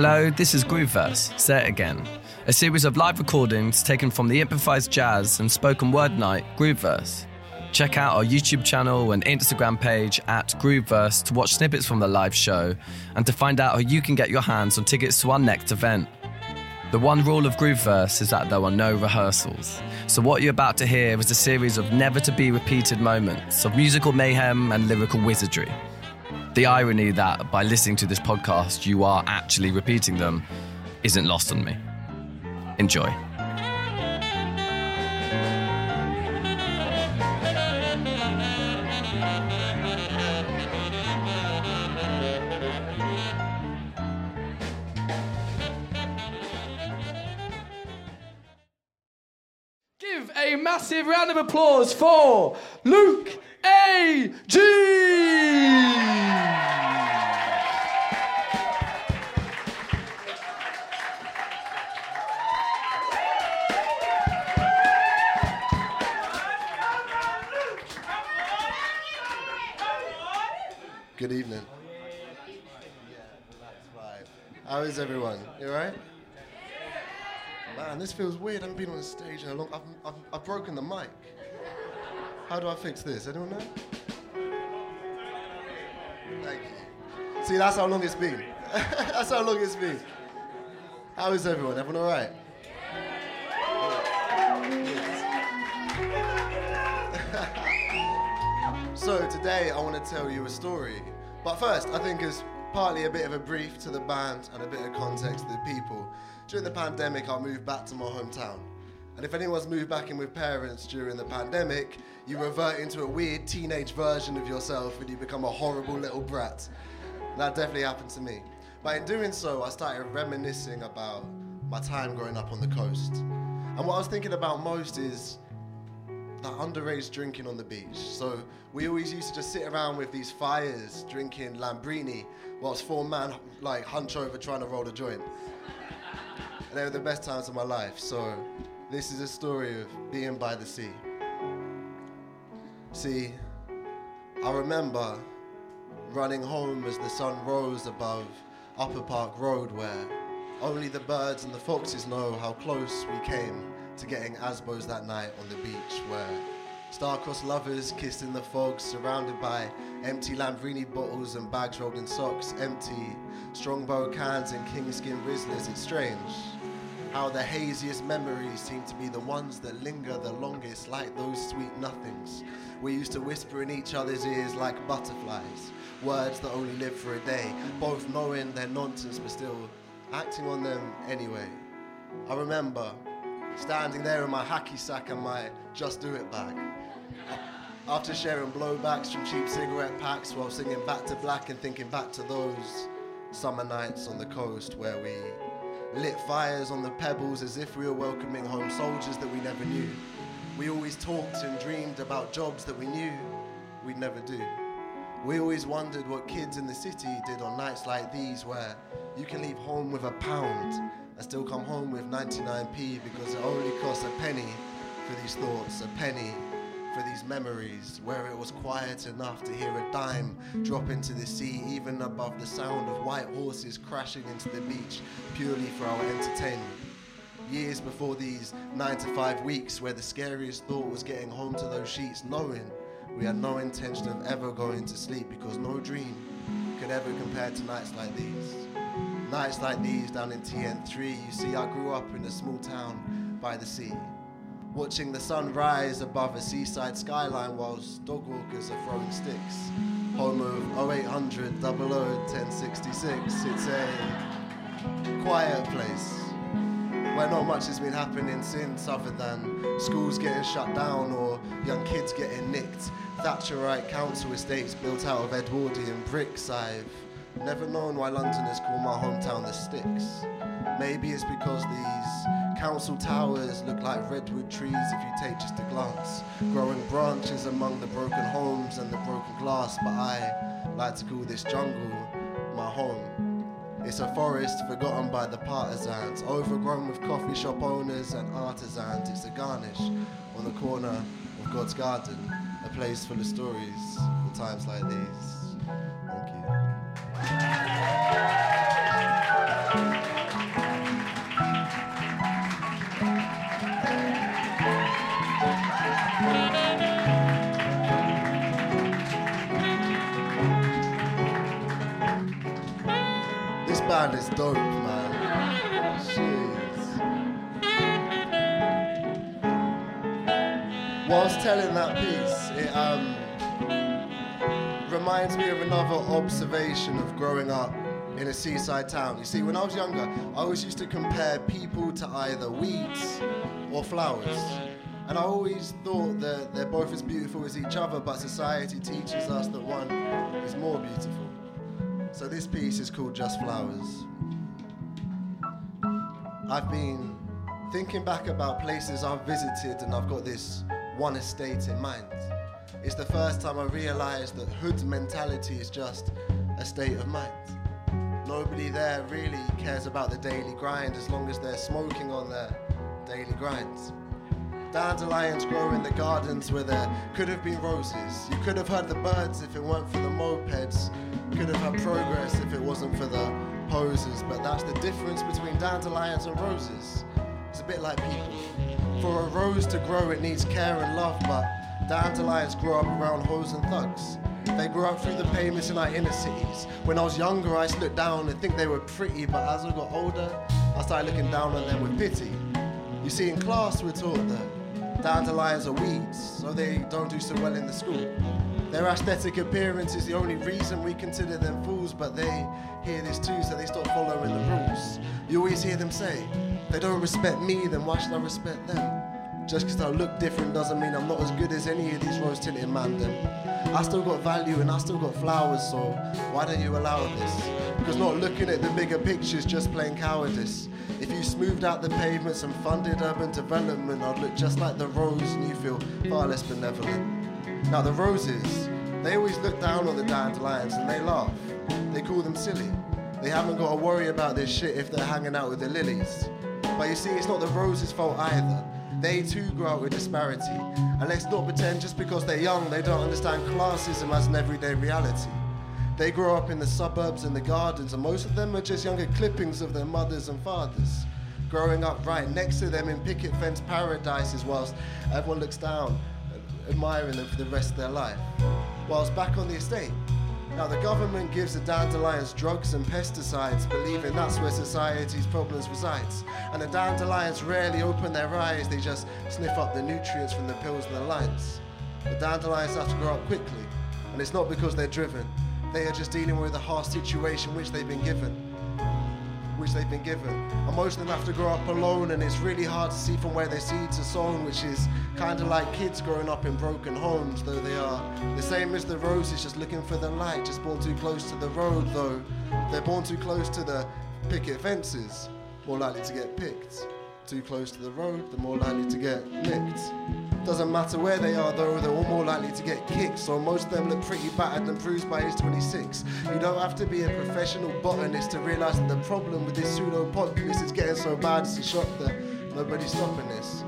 Hello, this is Grooveverse, Say It Again, a series of live recordings taken from the improvised jazz and spoken word night Grooveverse. Check out our YouTube channel and Instagram page at Grooveverse to watch snippets from the live show and to find out how you can get your hands on tickets to our next event. The one rule of Grooveverse is that there are no rehearsals. So, what you're about to hear is a series of never to be repeated moments of musical mayhem and lyrical wizardry. The irony that by listening to this podcast you are actually repeating them isn't lost on me. Enjoy. Give a massive round of applause for Luke A. G. Good evening. How is everyone? You alright? Man, this feels weird. I haven't been on a stage in a long. I've, I've, I've broken the mic. How do I fix this? Anyone know? Thank you. See, that's how long it's been. that's how long it's been. How is everyone? Everyone alright? So today I want to tell you a story. But first, I think as partly a bit of a brief to the band and a bit of context to the people. During the pandemic, I moved back to my hometown. And if anyone's moved back in with parents during the pandemic, you revert into a weird teenage version of yourself and you become a horrible little brat. That definitely happened to me. But in doing so, I started reminiscing about my time growing up on the coast. And what I was thinking about most is that underage drinking on the beach. So we always used to just sit around with these fires drinking Lambrini whilst four men like hunch over trying to roll a joint. And they were the best times of my life. So this is a story of being by the sea. See, I remember running home as the sun rose above Upper Park Road where only the birds and the foxes know how close we came to getting Asbos that night on the beach where star-crossed lovers kissed in the fog surrounded by empty Lambrini bottles and bags rolled in socks, empty strongbow cans and kingskin Rizlas. It's strange how the haziest memories seem to be the ones that linger the longest like those sweet nothings. We used to whisper in each other's ears like butterflies, words that only live for a day, both knowing they're nonsense but still acting on them anyway. I remember standing there in my hacky sack and my Just Do It bag. After sharing blowbacks from cheap cigarette packs while singing Back to Black and thinking back to those summer nights on the coast where we lit fires on the pebbles as if we were welcoming home soldiers that we never knew. We always talked and dreamed about jobs that we knew we'd never do. We always wondered what kids in the city did on nights like these where you can leave home with a pound and still come home with 99p because it only costs a penny for these thoughts, a penny for these memories, where it was quiet enough to hear a dime drop into the sea, even above the sound of white horses crashing into the beach purely for our entertainment. Years before these nine to five weeks, where the scariest thought was getting home to those sheets, knowing we had no intention of ever going to sleep because no dream could ever compare to nights like these. Nights like these down in TN3, you see, I grew up in a small town by the sea, watching the sun rise above a seaside skyline whilst dog walkers are throwing sticks. Home of 0800 00 1066. It's a quiet place where not much has been happening since other than schools getting shut down or young kids getting nicked. Thatcherite council estates built out of Edwardian bricks. I've never known why Londoners call my hometown the Sticks. Maybe it's because these council towers look like redwood trees if you take just a glance, growing branches among the broken homes and the broken glass. But I like to call this jungle my home. It's a forest forgotten by the partisans, overgrown with coffee shop owners and artisans. It's a garnish on the corner of God's garden, a place full of stories for times like these. Band is dope, man. Jeez. Whilst telling that piece, it um, reminds me of another observation of growing up in a seaside town. You see, when I was younger, I always used to compare people to either weeds or flowers. And I always thought that they're both as beautiful as each other, but society teaches us that one is more beautiful. So this piece is called Just Flowers. I've been thinking back about places I've visited and I've got this one estate in mind. It's the first time I realised that hood mentality is just a state of mind. Nobody there really cares about the daily grind as long as they're smoking on their daily grinds. Dandelions grow in the gardens where there could have been roses. You could have heard the birds if it weren't for the mopeds. You could have had progress if it wasn't for the poses. But that's the difference between dandelions and roses. It's a bit like people. For a rose to grow, it needs care and love, but dandelions grow up around hoes and thugs. They grew up through the pavements in our inner cities. When I was younger, I used to look down and think they were pretty, but as I got older, I started looking down on them with pity. You see, in class, we're taught that dandelions are weeds, so they don't do so well in the school. Their aesthetic appearance is the only reason we consider them fools, but they hear this too, so they stop following the rules. You always hear them say, they don't respect me, then why should I respect them? Just because I look different doesn't mean I'm not as good as any of these rose tinted man. I still got value and I still got flowers, so why don't you allow this? Because not looking at the bigger picture is just plain cowardice. If you smoothed out the pavements and funded urban development, I'd look just like the rose and you feel far less benevolent. Now, the roses, they always look down on the dandelions and they laugh. They call them silly. They haven't got to worry about this shit if they're hanging out with the lilies. But you see, it's not the roses' fault either. They too grow up with disparity. And let's not pretend just because they're young, they don't understand classism as an everyday reality. They grow up in the suburbs and the gardens, and most of them are just younger clippings of their mothers and fathers. Growing up right next to them in picket fence paradises, whilst everyone looks down, admiring them for the rest of their life. Whilst back on the estate, now, the government gives the dandelions drugs and pesticides, believing that's where society's problems resides. And the dandelions rarely open their eyes, they just sniff up the nutrients from the pills and the lines. The dandelions have to grow up quickly, and it's not because they're driven. They are just dealing with a harsh situation which they've been given which they've been given. And most of them have to grow up alone, and it's really hard to see from where their seeds are sown, which is kind of like kids growing up in broken homes, though they are the same as the roses, just looking for the light, just born too close to the road, though they're born too close to the picket fences, more likely to get picked. Too close to the road, they're more likely to get nicked. Doesn't matter where they are though, they're all more likely to get kicked. So most of them look pretty battered and bruised by age 26. You don't have to be a professional botanist to realise that the problem with this pseudo populace is getting so bad it's a shock that nobody's stopping this.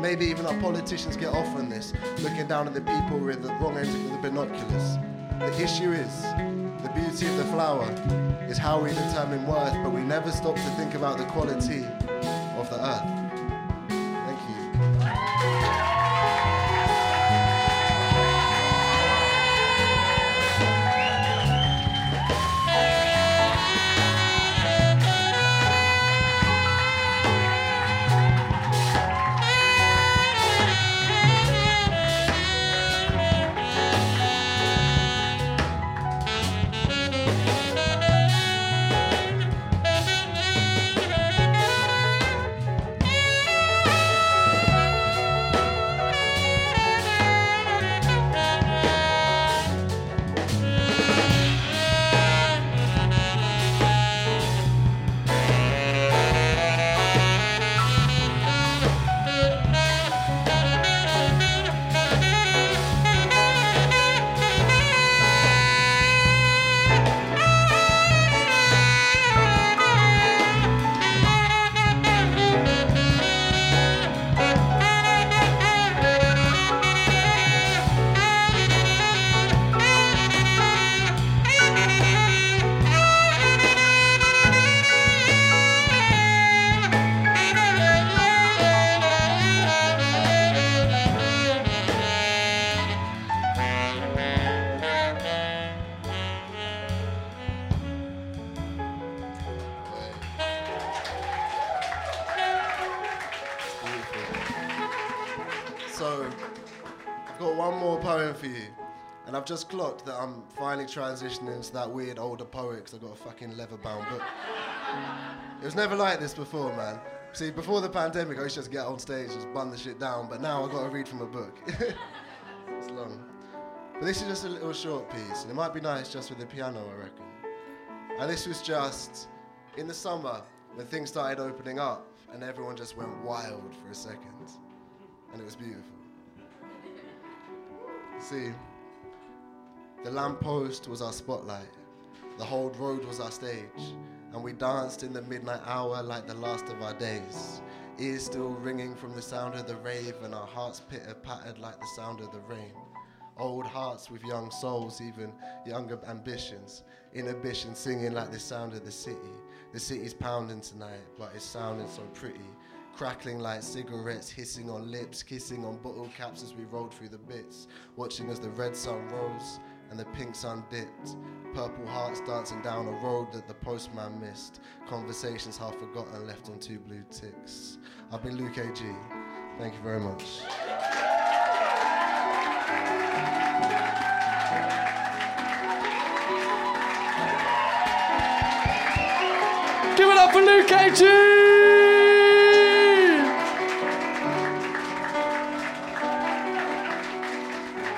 Maybe even our politicians get off on this, looking down at the people with the wrong end of the binoculars. The issue is, the beauty of the flower is how we determine worth, but we never stop to think about the quality of for you. And I've just clocked that I'm finally transitioning into that weird older poet because I've got a fucking leather bound book. it was never like this before, man. See, before the pandemic, I used to just get on stage, and just bun the shit down, but now I've got to read from a book. it's long. But this is just a little short piece, and it might be nice just with the piano, I reckon. And this was just in the summer when things started opening up, and everyone just went wild for a second. And it was beautiful. See, the lamppost was our spotlight, the whole road was our stage, and we danced in the midnight hour like the last of our days. Ears still ringing from the sound of the rave, and our hearts pitter pattered like the sound of the rain. Old hearts with young souls, even younger ambitions. Inhibition singing like the sound of the city. The city's pounding tonight, but it's sounding so pretty. Crackling like cigarettes, hissing on lips, kissing on bottle caps as we rolled through the bits. Watching as the red sun rose and the pink sun dipped. Purple hearts dancing down a road that the postman missed. Conversations half forgotten, left on two blue ticks. I've been Luke AG. Thank you very much. Give it up for Luke AG!